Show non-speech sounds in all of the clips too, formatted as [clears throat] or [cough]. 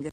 Yeah.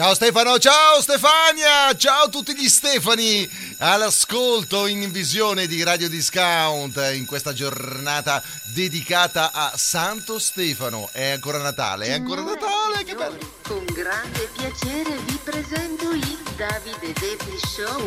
Ciao Stefano, ciao Stefania, ciao a tutti gli Stefani all'ascolto in visione di Radio Discount in questa giornata dedicata a Santo Stefano. È ancora Natale, è ancora Natale, che bello! Con grande piacere vi presento il Davide Devi Show.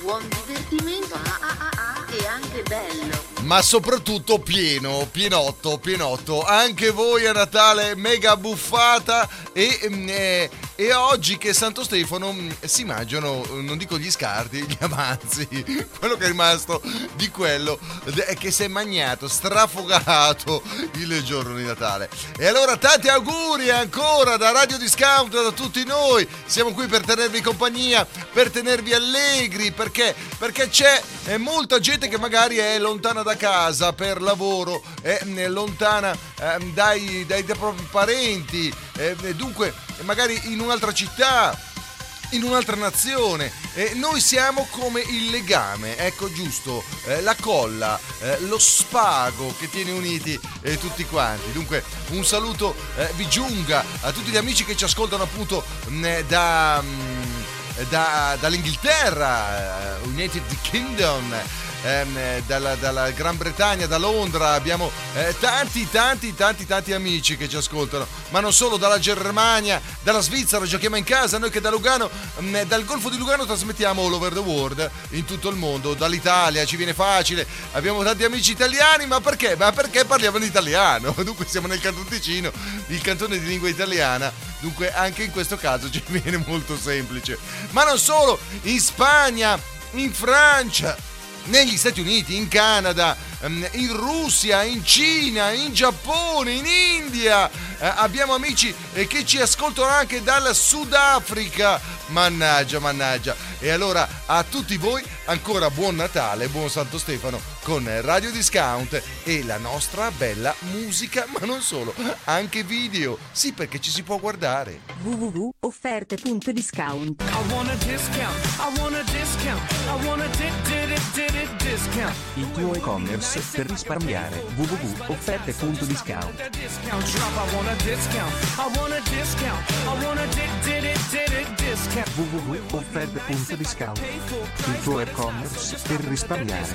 Buon divertimento ah, ah, ah, ah, e anche bello. Ma soprattutto pieno, pienotto, pienotto. Anche voi a Natale mega buffata e, mm, eh, e oggi che è Santo Stefano mm, si mangiano, non dico gli scarti, gli avanzi, [laughs] quello che è rimasto di quello eh, che si è magnato, strafogato il giorno di Natale. E allora tanti auguri ancora da Radio Discount, da tutti noi. Siamo qui per tenervi compagnia, per tenervi allegri, perché, perché c'è eh, molta gente che magari è lontana da casa per lavoro, è mm, lontana eh, dai, dai, dai propri parenti, eh, dunque magari in un'altra città in un'altra nazione. E noi siamo come il legame, ecco giusto, eh, la colla, eh, lo spago che tiene uniti eh, tutti quanti. Dunque un saluto eh, vi giunga a tutti gli amici che ci ascoltano appunto mh, da, mh, da, dall'Inghilterra, eh, United Kingdom ehm, dalla, dalla, Gran Bretagna, da Londra, abbiamo eh, tanti, tanti, tanti, tanti amici che ci ascoltano, ma non solo, dalla Germania, dalla Svizzera, giochiamo in casa, noi che da Lugano, mh, mm, dal Golfo di Lugano trasmettiamo all over the world, in tutto il mondo, dall'Italia, ci viene facile, abbiamo tanti amici italiani, ma perché? Ma perché parliamo in italiano, [laughs] dunque siamo nel Canton Ticino, il cantone di lingua italiana, dunque anche in questo caso ci [laughs] viene molto semplice. Ma non solo, in Spagna, in Francia, negli Stati Uniti, in Canada, ehm, in Russia, in Cina, in Giappone, in India. Eh, abbiamo amici eh, che ci ascoltano anche dal Sudafrica. Mannaggia, mannaggia. E allora a tutti voi ancora buon Natale, buon Santo Stefano con Radio Discount e la nostra bella musica, ma non solo, anche video. Sì, perché ci si può guardare. www.offerte.discount Il tuo e-commerce per risparmiare. www.offerte.discount www.offerte.discount Il tuo e-commerce per risparmiare.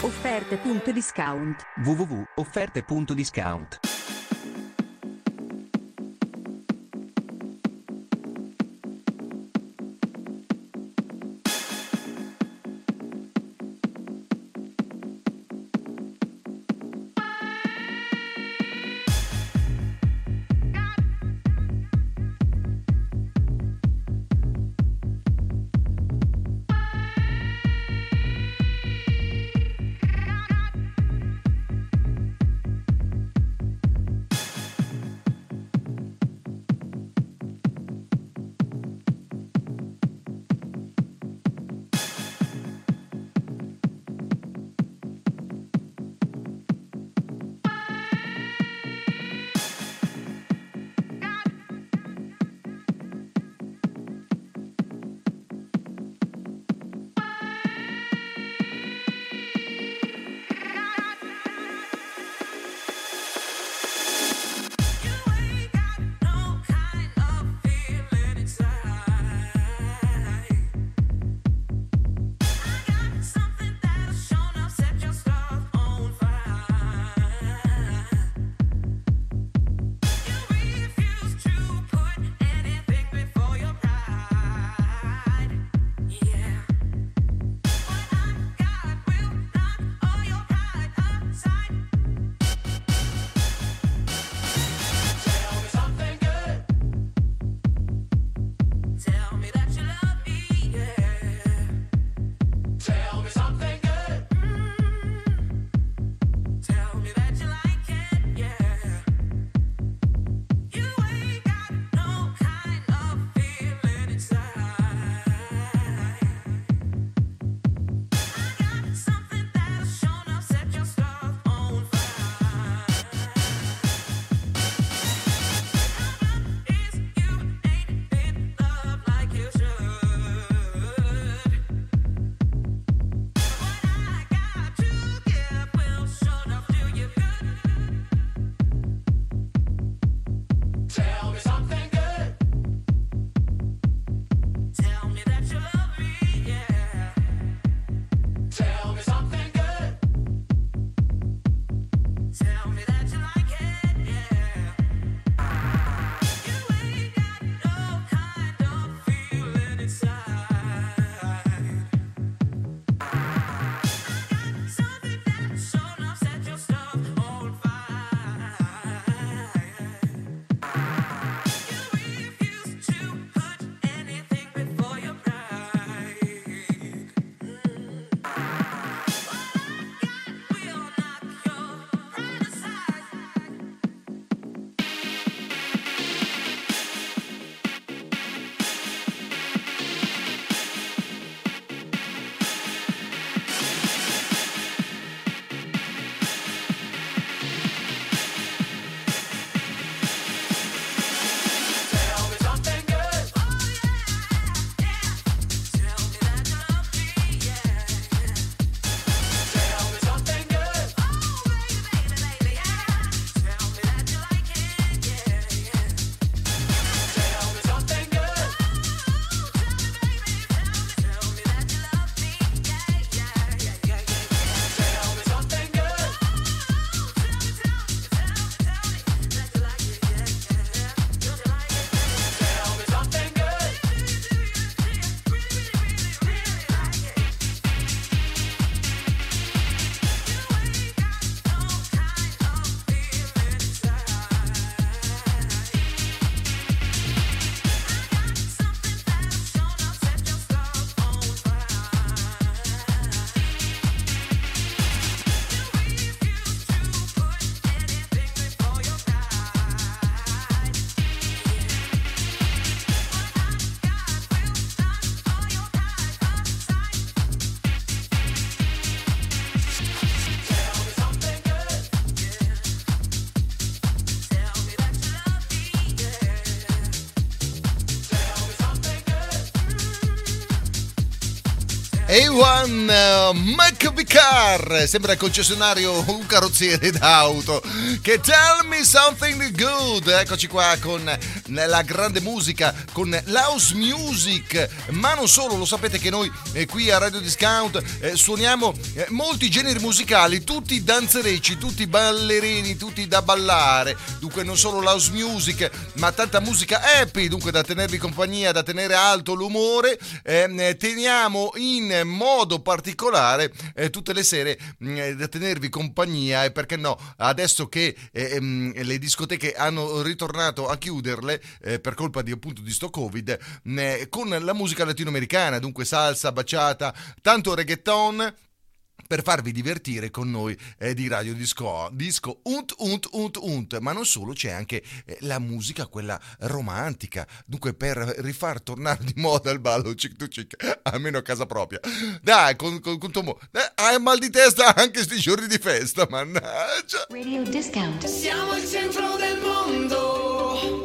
Offerte.discount www.offerte.discount A1 McVicar sembra il concessionario un carrozziere [laughs] d'auto. Che tell me something good. Eccoci qua con la grande musica con l'house music. Ma non solo lo sapete che noi eh, qui a Radio Discount eh, suoniamo eh, molti generi musicali tutti danzerecci tutti ballerini tutti da ballare. Dunque non solo l'house music ma tanta musica happy dunque da tenervi compagnia da tenere alto l'umore. Eh, teniamo in modo particolare eh, tutte le sere mm, da tenervi compagnia. E perché no, adesso che eh, mh, mm, le discoteche hanno ritornato a chiuderle eh, per colpa di appunto di sto covid eh, con la musica latinoamericana, dunque salsa, baciata, tanto reggaeton per farvi divertire con noi eh, di Radio Disco, Disco Unt Unt Unt Unt, ma non solo, c'è anche eh, la musica, quella romantica, dunque per rifar tornare di moda il ballo chic to chic, almeno a casa propria. Dai, con, con, con Tomo, eh, hai mal di testa anche sti giorni di festa, mannaggia. Radio Discount. Siamo il centro del mondo,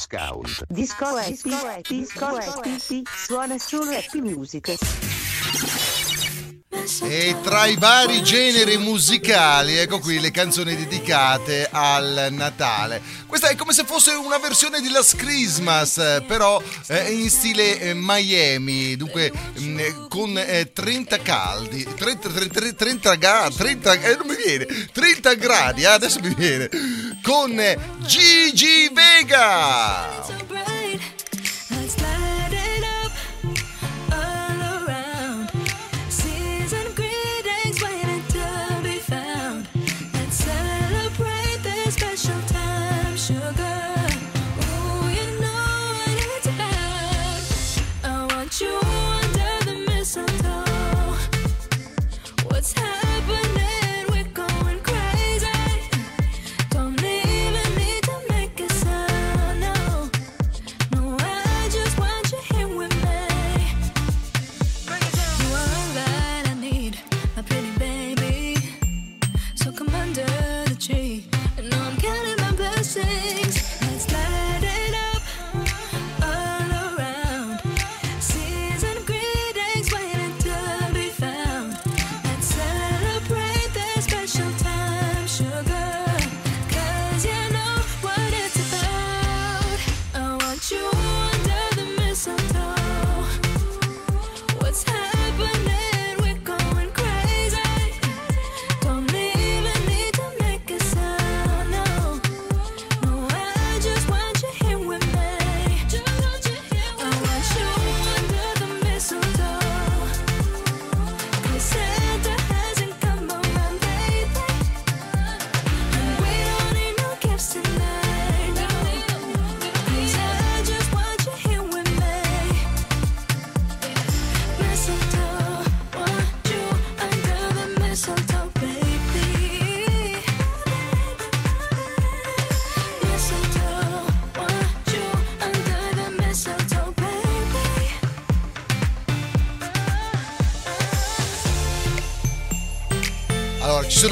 Discount. Disco Happy, Disco Happy, suona solo happy music. E tra i vari generi musicali, ecco qui le canzoni dedicate al Natale. Questa è come se fosse una versione di Last Christmas, però eh, in stile eh, Miami, dunque mm, eh, con eh, 30 caldi, 30, 30, 30 gradi, 30, eh, non mi viene, 30 gradi, eh, adesso mi viene, con eh, Gigi Vega.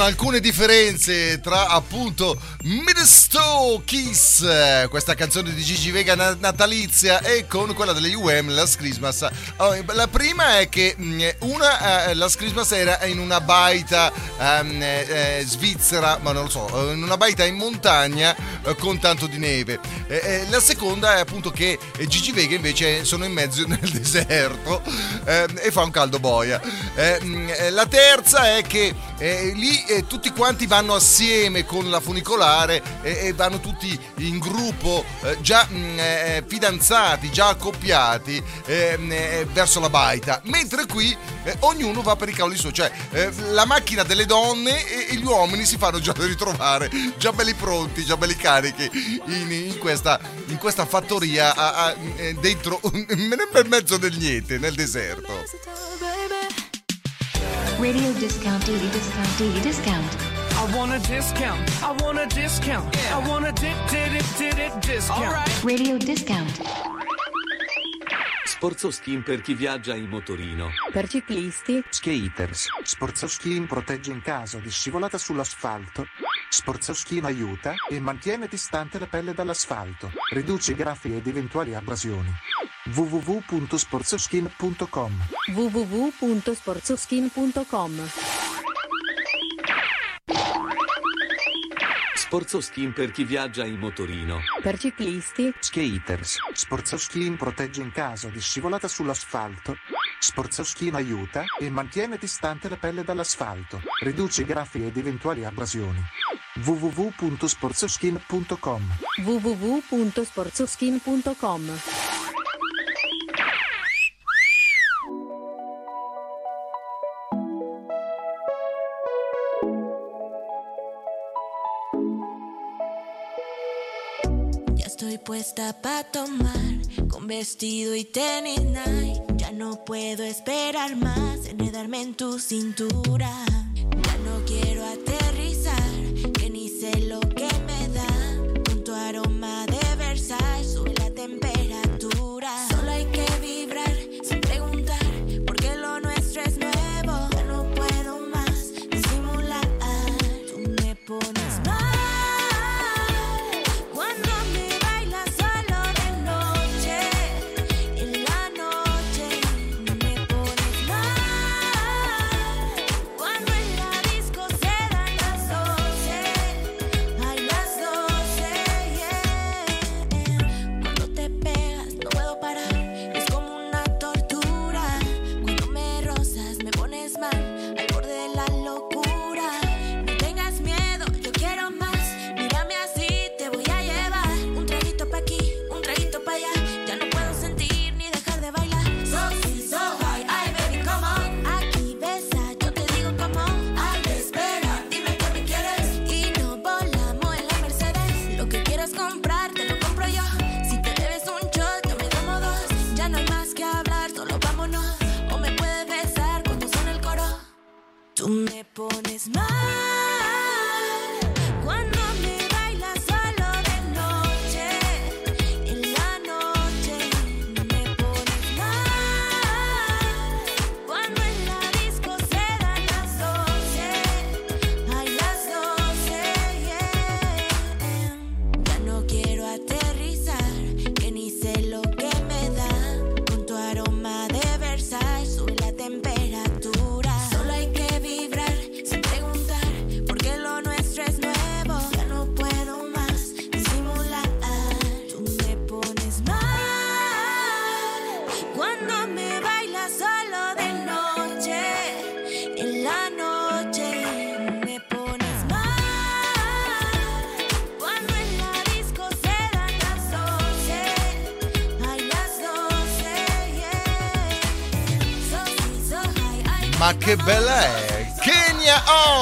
Alcune differenze tra appunto Middlestowe Kiss, questa canzone di Gigi Vega na- natalizia, e con quella delle UM, Last Christmas. Allora, la prima è che mh, una, eh, Last Christmas era in una baita ehm, eh, svizzera, ma non lo so, in una baita in montagna eh, con tanto di neve. La seconda è appunto che Gigi Vega invece sono in mezzo [laughs] nel deserto ehm, e fa un caldo boia. Eh, mh, eh, la terza è che eh, lì eh, tutti quanti vanno assieme con la funicolare eh, e vanno tutti in gruppo eh, già mh, eh, fidanzati, già accoppiati eh, verso la baita, mentre qui eh, ognuno va per i cavoli suoi, cioè eh, la macchina delle donne e, e gli uomini si fanno già ritrovare, già belli pronti, già belli carichi in, in questa, in questa fattoria a- a- eh, dentro, [laughs] nel mezzo del niente, nel deserto. Radio discount, daily discount, daily discount. I want a discount. I want a discount. I want a di- di- di- di- di- discount. Radio discount. Sforzo Skin per chi viaggia in motorino. Per ciclisti, Skaters. Sportsoskin protegge in caso di scivolata sull'asfalto. Sportsoskin aiuta e mantiene distante la pelle dall'asfalto. Riduce i graffi ed eventuali abrasioni. www.sportsoskin.com www.sportsoskin.com. Sforzo Skin per chi viaggia in motorino. Per ciclisti, Skaters. Sportsoskin protegge in caso di scivolata sull'asfalto. Sportsoskin aiuta e mantiene distante la pelle dall'asfalto. Riduce i graffi ed eventuali abrasioni. www.sportsoskin.com www.sportsoskin.com. Ya estoy puesta para tomar con vestido y tenis night. Ya no puedo esperar más, enredarme en tu cintura.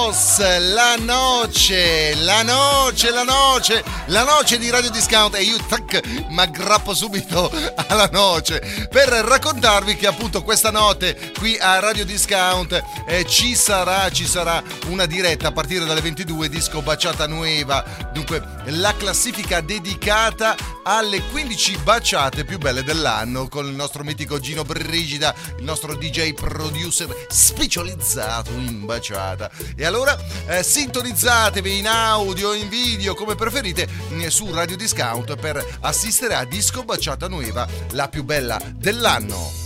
Los, la noce, la noce, la noce, la noce di Radio Discount. E io tac, mi aggrappo subito alla noce per raccontarvi che appunto questa notte qui a Radio Discount eh, ci sarà, ci sarà una diretta a partire dalle 22 disco Baciata Nueva, dunque la classifica dedicata alle 15 baciate più belle dell'anno con il nostro mitico Gino Brigida, il nostro DJ producer specializzato in baciata. E allora eh, sintonizzatevi in audio, in video, come preferite, eh, su Radio Discount per assistere a Disco Baciata Nueva, la più bella dell'anno.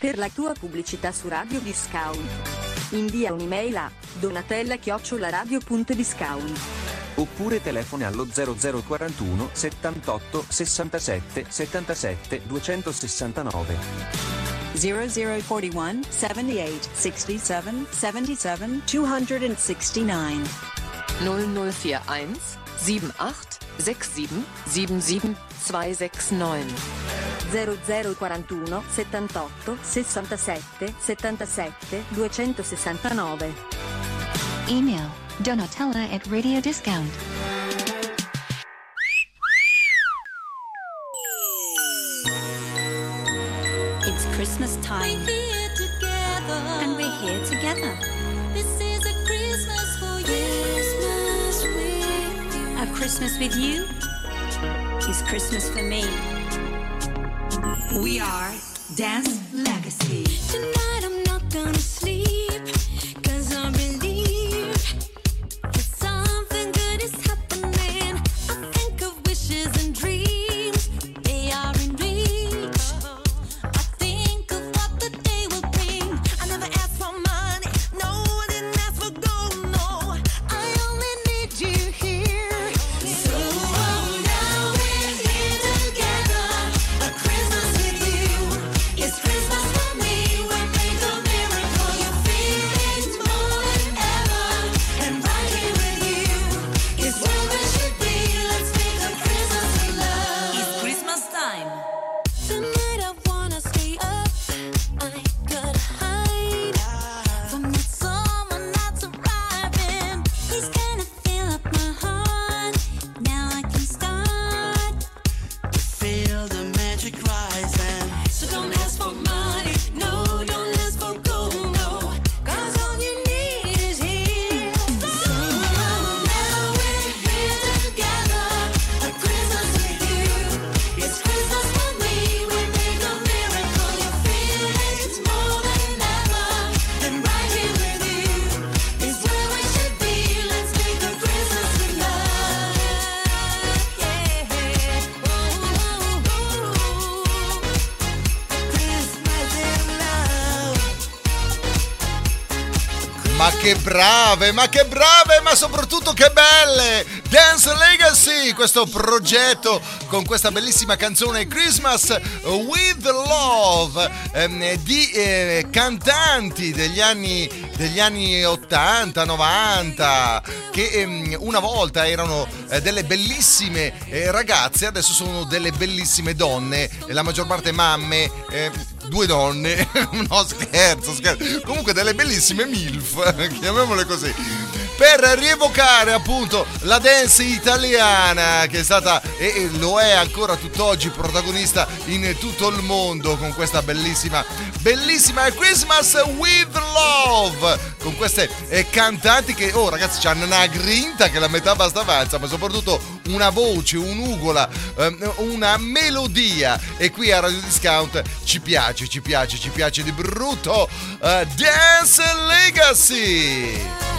per la tua pubblicità su Radio Discount. Invia un'email a donatella-radio.discount Oppure telefoni allo 0041 78 67 77 269. 0041 78 67 77 269. 0041 78 67 77 269. 0041 78 67 77 269 Email Donatella at Radio Discount. It's Christmas time. And we're here together. This is a Christmas for you. A Christmas with you is Christmas for me. We are Dance Legacy. Tonight che brave, ma che brave, ma soprattutto che belle! Dance Legacy, questo progetto con questa bellissima canzone Christmas with Love ehm, di eh, cantanti degli anni, degli anni 80, 90 che ehm, una volta erano eh, delle bellissime eh, ragazze, adesso sono delle bellissime donne, la maggior parte mamme. Due donne, [laughs] no scherzo, scherzo, comunque delle bellissime MILF, [laughs] chiamiamole così, per rievocare appunto la dance italiana che è stata e lo è ancora tutt'oggi protagonista in tutto il mondo con questa bellissima, bellissima Christmas with Love, con queste eh, cantanti che, oh ragazzi, hanno una grinta che la metà basta avanza, ma soprattutto una voce, un'ugola, ehm, una melodia e qui a Radio Discount ci piace, ci piace, ci piace di brutto eh, Dance Legacy.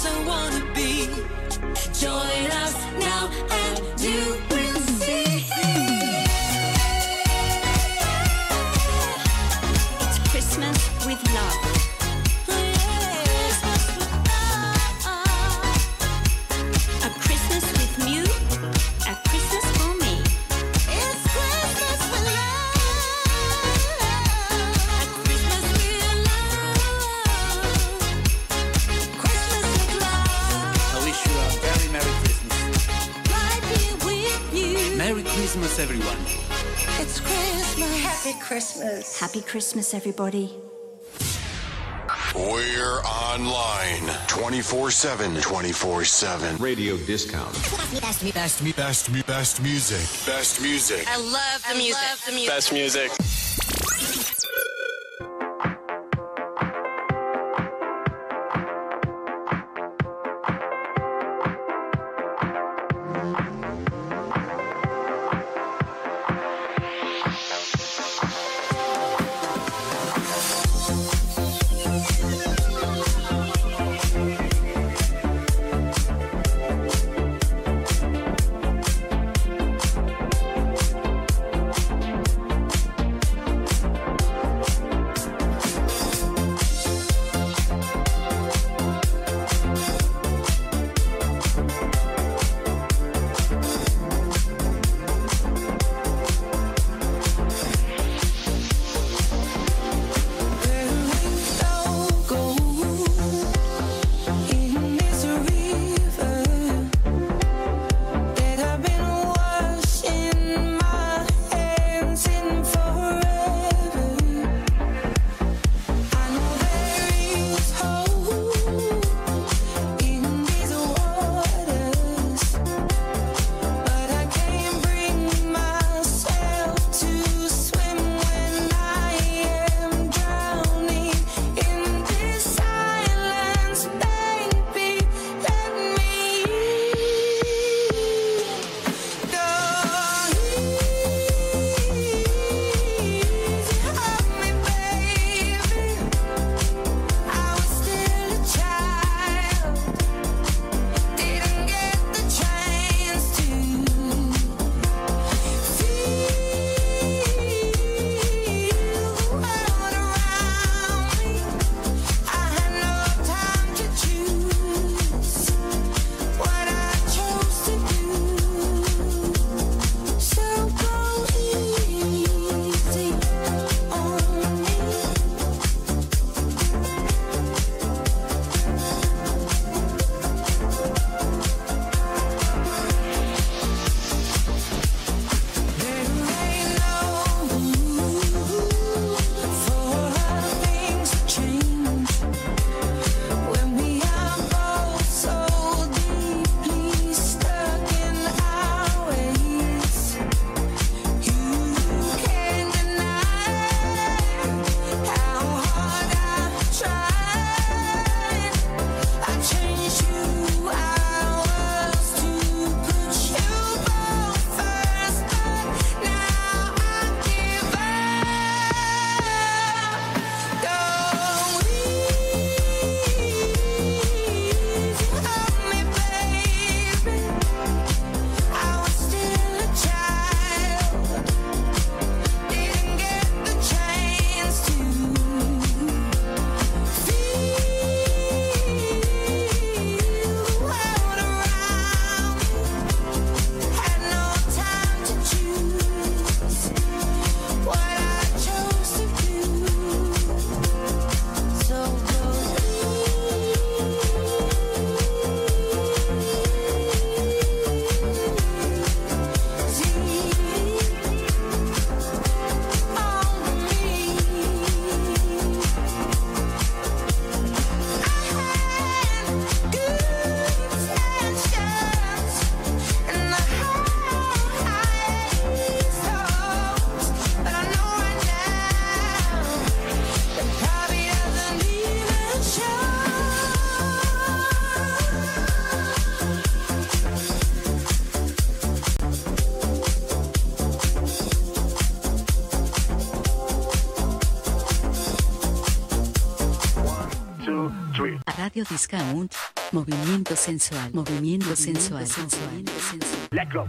Place I wanna be. Join us everyone. It's Christmas. Happy Christmas. Happy Christmas, everybody. We're online 24 7. 24 7. Radio Discount. Best, me, best, me, best, me, best music. Best music. I love the music. Best music. Mario Discount. Movimiento sensual. Movimiento sensual. Movimiento sensual. Ecco. Let go.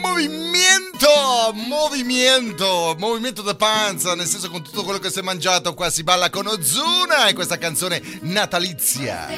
Movimento, movimento, movimento da panza, nel senso con tutto quello che si è mangiato qua si balla con Ozuna e questa canzone natalizia.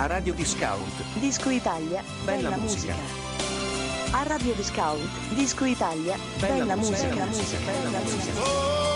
A Radio Discount. Disco Italia. Bella, bella musica. musica. A Radio Discount. Disco Italia. Bella, bella musica. musica. Bella musica. Bella musica.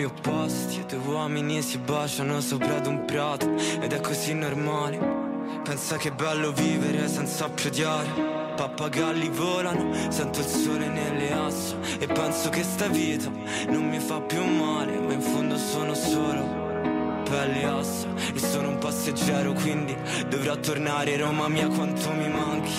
Poli opposti due uomini si baciano sopra ad un prato Ed è così normale. Pensa che è bello vivere senza più odiare. Pappagalli volano, sento il sole nelle ossa E penso che sta vita non mi fa più male Ma in fondo sono solo pelle e ossa E sono un passeggero quindi dovrò tornare. Roma mia quanto mi manchi?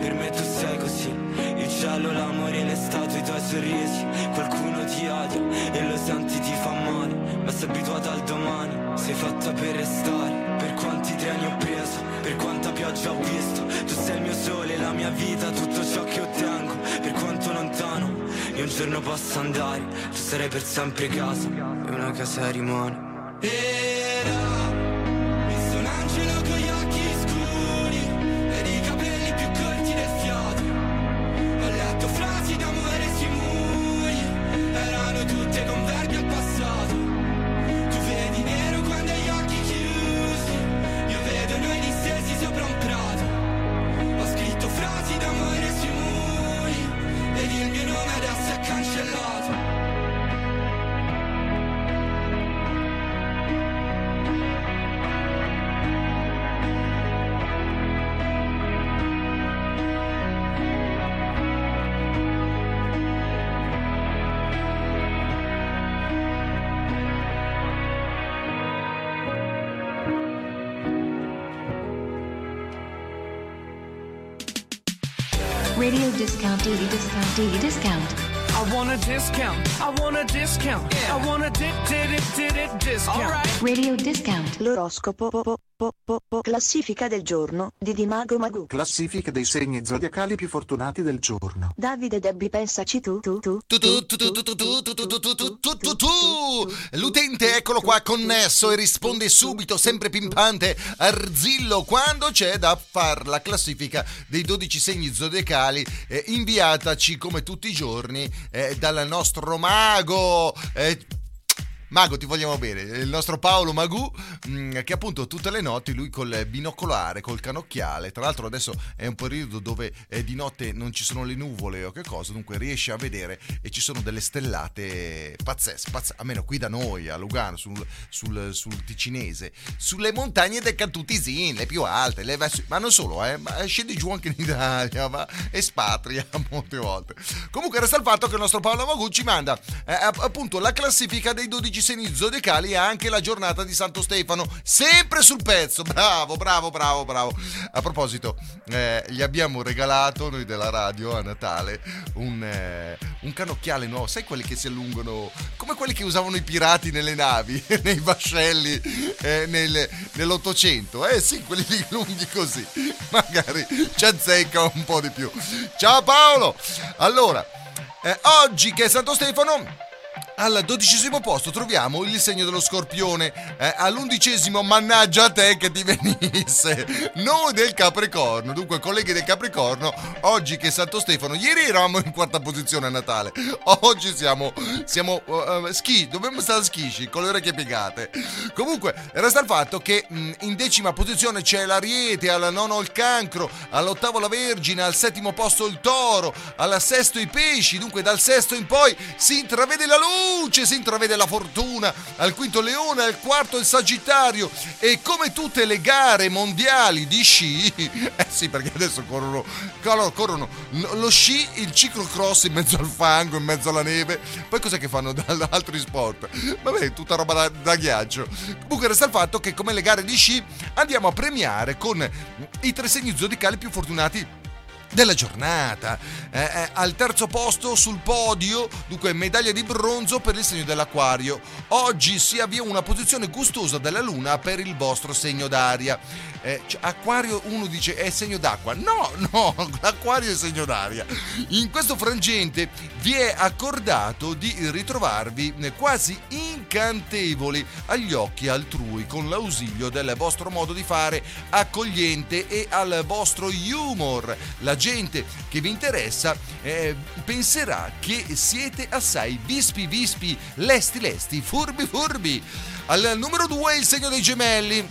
Per me tu sei così. Il cielo, l'amore, l'estate, i tuoi sorrisi. Qualcuno ti odia e lo senti ti fa male Ma sei abituata al domani Sei fatta per restare. Per quanti treni ho preso Per quanta pioggia ho visto Tu sei il mio sole, la mia vita Tutto ciò che ottengo Per quanto lontano Io un giorno posso andare Tu sarai per sempre casa E una casa rimane. Era discount. I want a discount. Yeah. I want a dip, dip, dip, dip, discount. All right. Radio discount. L'oroscopo. Po- po- classifica del giorno di Dimago Magu. Classifica dei segni zodiacali più fortunati del giorno. Davide Debbie pensaci tu tu tu Tu, tu, tu, tu, tu, tu, tu, tu, tu, tu, tu, tu, tu, tu, tu. L'utente eccolo qua connesso e risponde subito, sempre pimpante, Arzillo, quando c'è da far la classifica dei 12 segni zodiacali eh, inviataci come tutti i giorni eh, dal nostro mago. eh, Mago, ti vogliamo bene. Il nostro Paolo Magù, mh, che appunto tutte le notti lui col binocolare, col canocchiale. Tra l'altro adesso è un periodo dove eh, di notte non ci sono le nuvole o che cosa, dunque riesce a vedere e ci sono delle stellate pazzesche, pazz- almeno qui da noi, a Lugano, sul, sul- sul Ticinese, sulle montagne del Cantutisin, le più alte, le vers- ma non solo, eh, ma scendi giù anche in Italia, ma espatria [laughs] molte volte. Comunque resta il fatto che il nostro Paolo Magù ci manda eh, app- appunto la classifica dei 12 segni zodiacali e anche la giornata di Santo Stefano, sempre sul pezzo. Bravo, bravo, bravo, bravo. A proposito, eh, gli abbiamo regalato noi della radio a Natale un, eh, un canocchiale nuovo, sai quelli che si allungano come quelli che usavano i pirati nelle navi, [laughs] nei vascelli eh, nel- nell'Ottocento. Eh sì, quelli lì lunghi così. [laughs] Magari ci azzecca un po' di più. Ciao Paolo! Allora, eh, oggi che è Santo Stefano al dodicesimo posto troviamo il segno dello scorpione, eh, all'undicesimo mannaggia a te che ti venisse, noi del Capricorno, dunque colleghi del Capricorno, oggi che Santo Stefano, ieri eravamo in quarta posizione a Natale, oggi siamo, siamo uh, schi, dobbiamo stare schisci, con le orecchie piegate. Comunque resta il fatto che mh, in decima posizione c'è l'Ariete, al nono il Cancro, all'ottavo la Vergine, al settimo posto il Toro, al sesto i Pesci, dunque dal sesto in poi si intravede la luce, si intravede la fortuna, al quinto Leone, al quarto il Sagittario e come tutte le gare mondiali di sci, [laughs] eh sì perché adesso corrono, corrono, lo sci, il ciclocross in mezzo al fango, in mezzo alla neve, poi cos'è che fanno [laughs] da altri sport? Vabbè, tutta roba da, da ghiaccio. Comunque resta il fatto che come le gare di sci andiamo a premiare con i tre segni zodicali più fortunati della giornata. Eh, eh, al terzo posto sul podio, dunque medaglia di bronzo per il segno dell'acquario. Oggi si avvia una posizione gustosa della luna per il vostro segno d'aria. Eh, cioè, acquario uno dice è segno d'acqua. No, [laughs] no, l'acquario è segno d'aria. In questo frangente vi è accordato di ritrovarvi eh, quasi incantevoli agli occhi altrui con l'ausilio del vostro modo di fare accogliente e al vostro humor. La gente che vi interessa eh, penserà che siete assai vispi vispi, lesti lesti, furbi furbi. Al numero 2 il segno dei gemelli.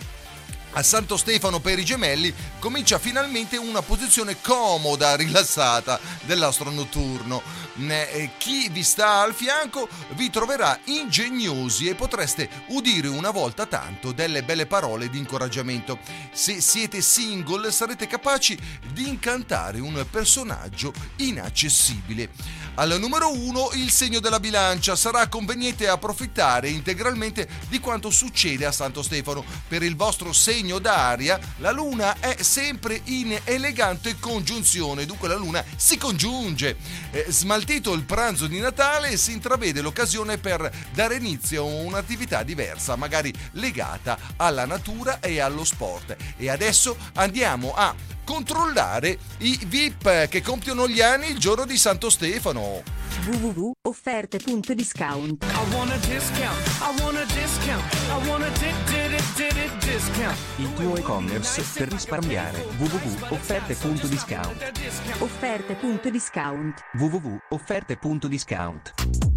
A Santo Stefano per i gemelli comincia finalmente una posizione comoda, rilassata dell'astro notturno. Eh, Chi vi sta al fianco vi troverà ingegnosi e potreste udire una volta tanto delle belle parole di incoraggiamento. Se siete single sarete capaci di incantare un personaggio inaccessibile. Al numero 1 il segno della bilancia sarà conveniente approfittare integralmente di quanto succede a Santo Stefano. Per il vostro segno d'aria la luna è sempre in elegante congiunzione, dunque la luna si congiunge. Eh, smaltito il pranzo di Natale si intravede l'occasione per dare inizio a un'attività diversa, magari legata alla natura e allo sport. E adesso andiamo a controllare i VIP che compiono gli anni il giorno di Santo Stefano. www.offerte.discount. Il tuo e-commerce per risparmiare. www.offerte.discount offerte.discount www.offerte.discount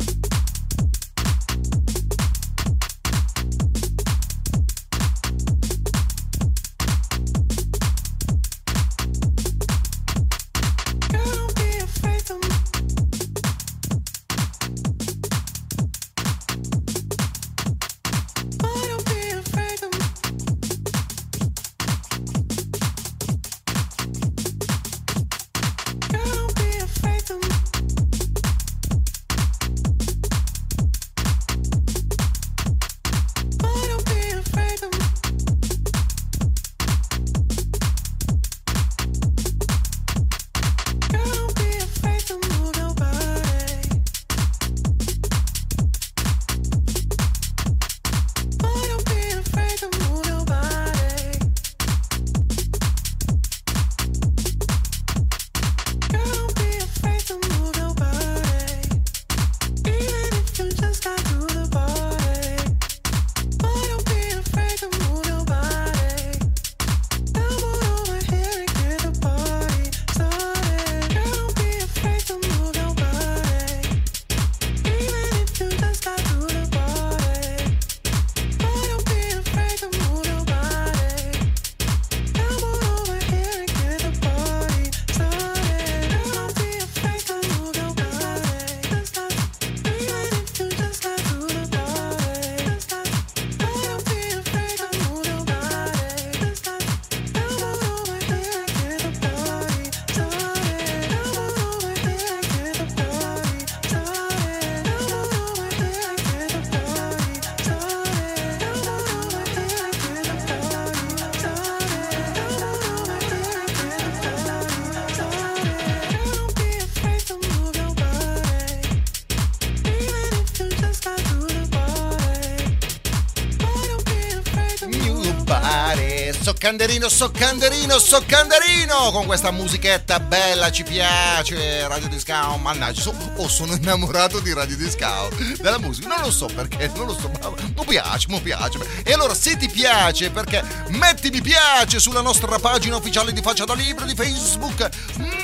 Soccanderino, Soccanderino, Soccanderino con questa musichetta bella, ci piace, Radio Discount, mannaggia, so- oh, sono innamorato di Radio Discount, della musica, non lo so perché, non lo so, ma mi piace, mi piace. E allora se ti piace, perché metti mi piace sulla nostra pagina ufficiale di Faccia da Libro di Facebook,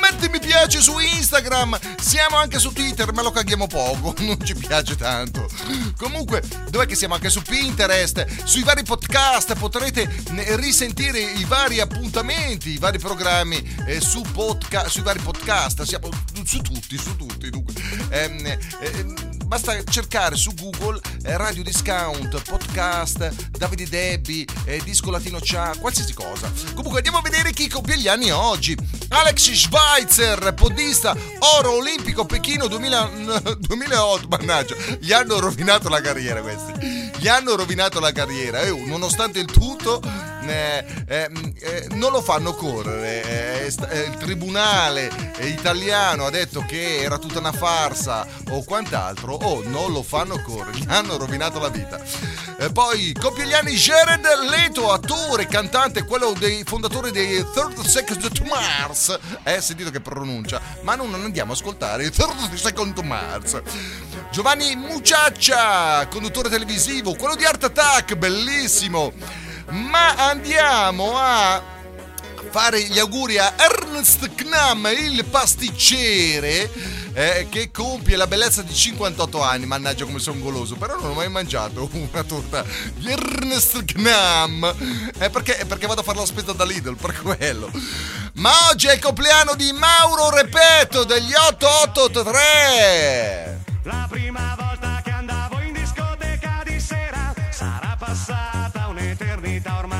metti mi piace su Instagram, siamo anche su Twitter, ma lo caghiamo poco, [laughs] non ci piace tanto. [clears throat] Comunque, dov'è che siamo anche su Pinterest, sui vari podcast, potrete risentire i vari appuntamenti, i vari programmi eh, su podca- sui vari podcast, siamo su tutti, su tutti. Dunque. Ehm, ehm, basta cercare su Google eh, Radio Discount, podcast, Davide Debbi, eh, Disco Latino Cha, qualsiasi cosa. Comunque andiamo a vedere chi compie gli anni oggi. Alex Schweitzer, podista, oro olimpico Pechino 2000 2008, [laughs] mannaggia, gli hanno rovinato la carriera questi. Gli hanno rovinato la carriera e oh, nonostante il tutto eh, eh, eh, non lo fanno correre. Eh, eh, il tribunale italiano ha detto che era tutta una farsa o quant'altro. Oh, non lo fanno correre, gli hanno rovinato la vita. Poi compie gli anni Jared Leto, attore, cantante, quello dei fondatori dei Third Second to Mars. Eh, sentito che pronuncia, ma non andiamo a ascoltare i Third Second to Mars. Giovanni Muciaccia, conduttore televisivo, quello di Art Attack, bellissimo. Ma andiamo a fare gli auguri a Ernst Knam, il pasticcere, eh, che compie la bellezza di 58 anni. Mannaggia come sono goloso, però non ho mai mangiato [laughs] una torta di Ernest Gnam. Eh, perché, perché vado a fare la spesa da Lidl, per quello. Ma oggi è il compleanno di Mauro Repetto degli 883. La prima volta che andavo in discoteca di sera sarà passata un'eternità ormai.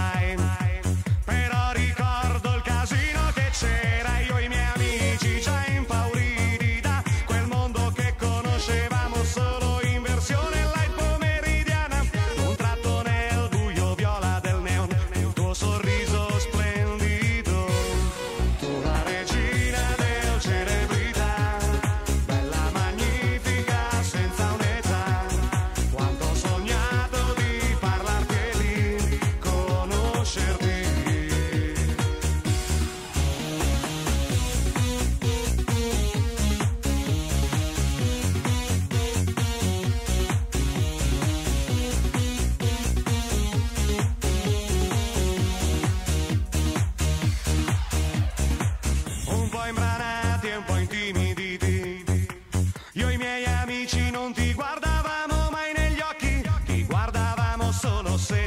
Solo se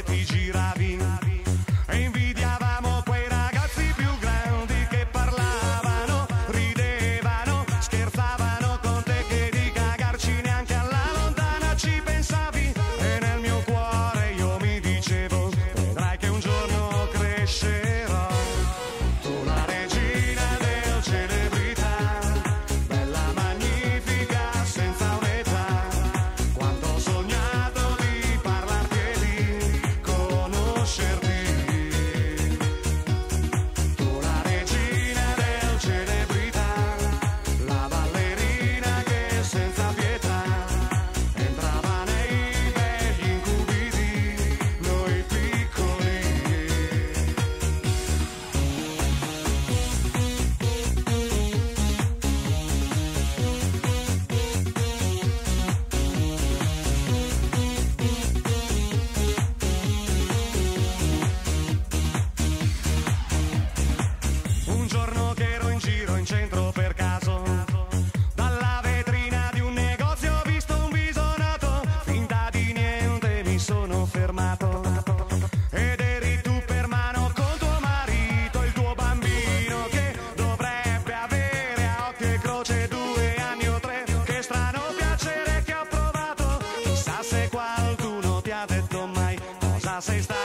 Cosa sei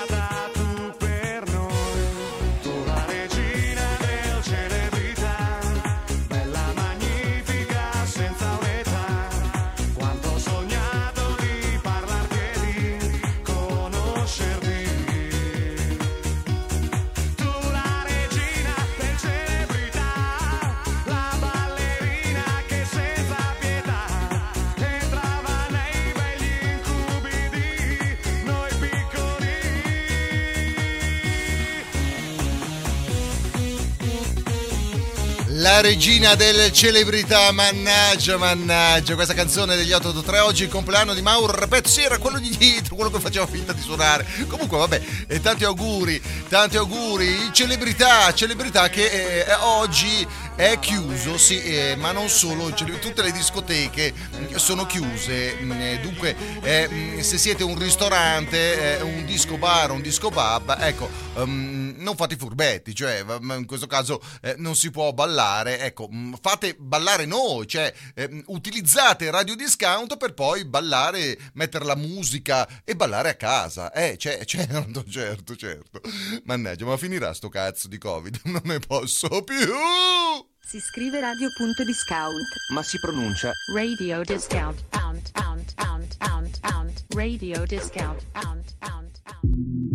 La regina delle celebrità, mannaggia, mannaggia, questa canzone degli 883 oggi il compleanno di Mauro, sì, era quello di dietro, quello che faceva finta di suonare. Comunque, vabbè, e tanti auguri, tanti auguri, celebrità, celebrità che eh, oggi è chiuso, sì, eh, ma non solo, cioè, tutte le discoteche mm, sono chiuse, mm, eh, dunque eh, mm, se siete un ristorante, eh, un disco bar, un disco pub, ecco, mm, non fate i furbetti, cioè in questo caso eh, non si può ballare, ecco, mm, fate ballare noi, cioè eh, utilizzate Radio Discount per poi ballare, mettere la musica e ballare a casa, eh, cioè, [laughs] certo, certo, certo, mannaggia, ma finirà sto cazzo di Covid, [laughs] non ne posso più! Si scrive radio.discount. Ma si pronuncia Radio discount. Pound, pound, pound, pound, pound. Radio discount. Pound, pound, pound.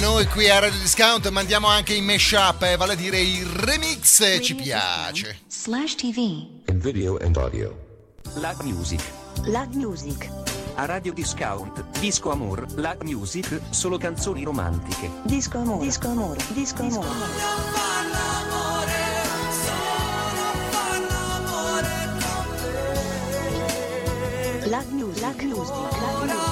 Noi qui a Radio Discount mandiamo anche i mashup, eh, vale a dire i remix, eh, ci piace. Slash TV. In video and audio. Lag Music. Lag Music. A Radio Discount, Disco Amor, Lag Music, solo canzoni romantiche. Disco amore. Disco amore. Disco amore. Lag Music. Lag Music. Lag Music.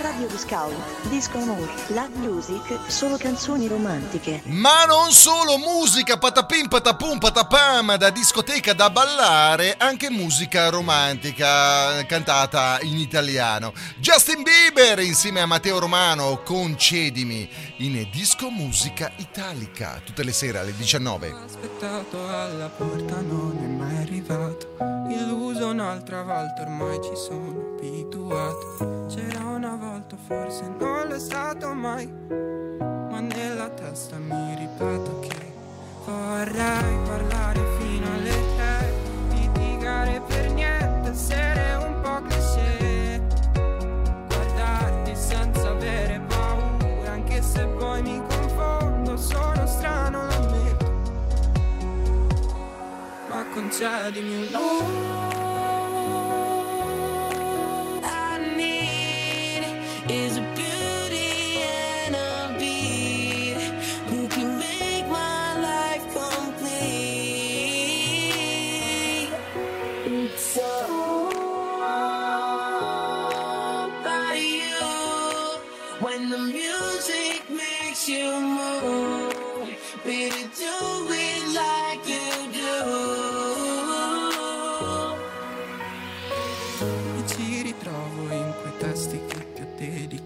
Radio Discount, Disco Amore, Lag Music, solo canzoni romantiche. Ma non solo musica patapim patapum patapam da discoteca da ballare, anche musica romantica cantata in italiano. Justin Bieber insieme a Matteo Romano, concedimi, in disco musica italica, tutte le sere alle 19. aspettato alla porta non è mai arrivato Illuso un'altra volta ormai ci sono abituato. C'era una volta forse non l'è stato mai Ma nella testa mi ripeto che Vorrei parlare fino alle tre Litigare per niente, essere un po' ma concedimi un All I need is a beauty and a beat who can make my life complete. It's all about you when the music makes you move. Baby, do it like you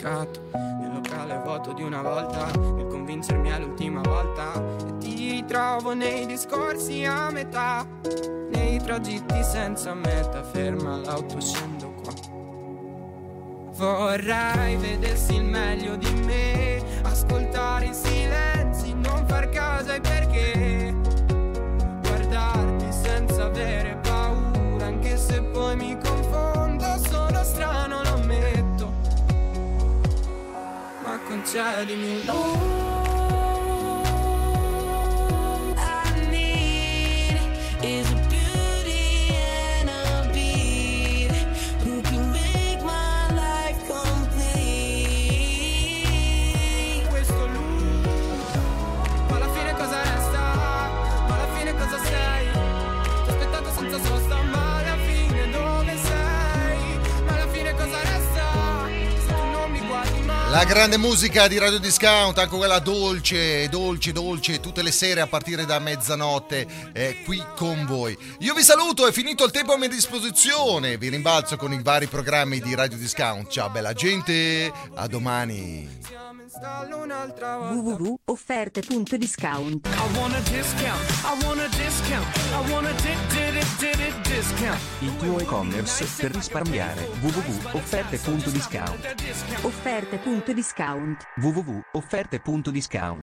dedicato. Nel locale vuoto di una volta, nel convincermi è l'ultima volta. E ti ritrovo nei discorsi a metà, nei tragitti senza meta. Ferma l'auto, scendo qua. Vorrei vedessi il meglio di me, ascoltare i silenzi, non far caso ai perché. Guardarti senza avere paura, anche se poi mi confondo, Ma La grande musica di Radio Discount, anche quella dolce, dolce, dolce, tutte le sere a partire da mezzanotte, è qui con voi. Io vi saluto, è finito il tempo a mia disposizione, vi rimbalzo con i vari programmi di Radio Discount. Ciao bella gente, a domani. www.offerte.discount I want a discount. I want a discount. I want a di- di- di- di- di- discount. Il tuo e-commerce per risparmiare. www.offerte.discount. offerte.discount www.offerte.discount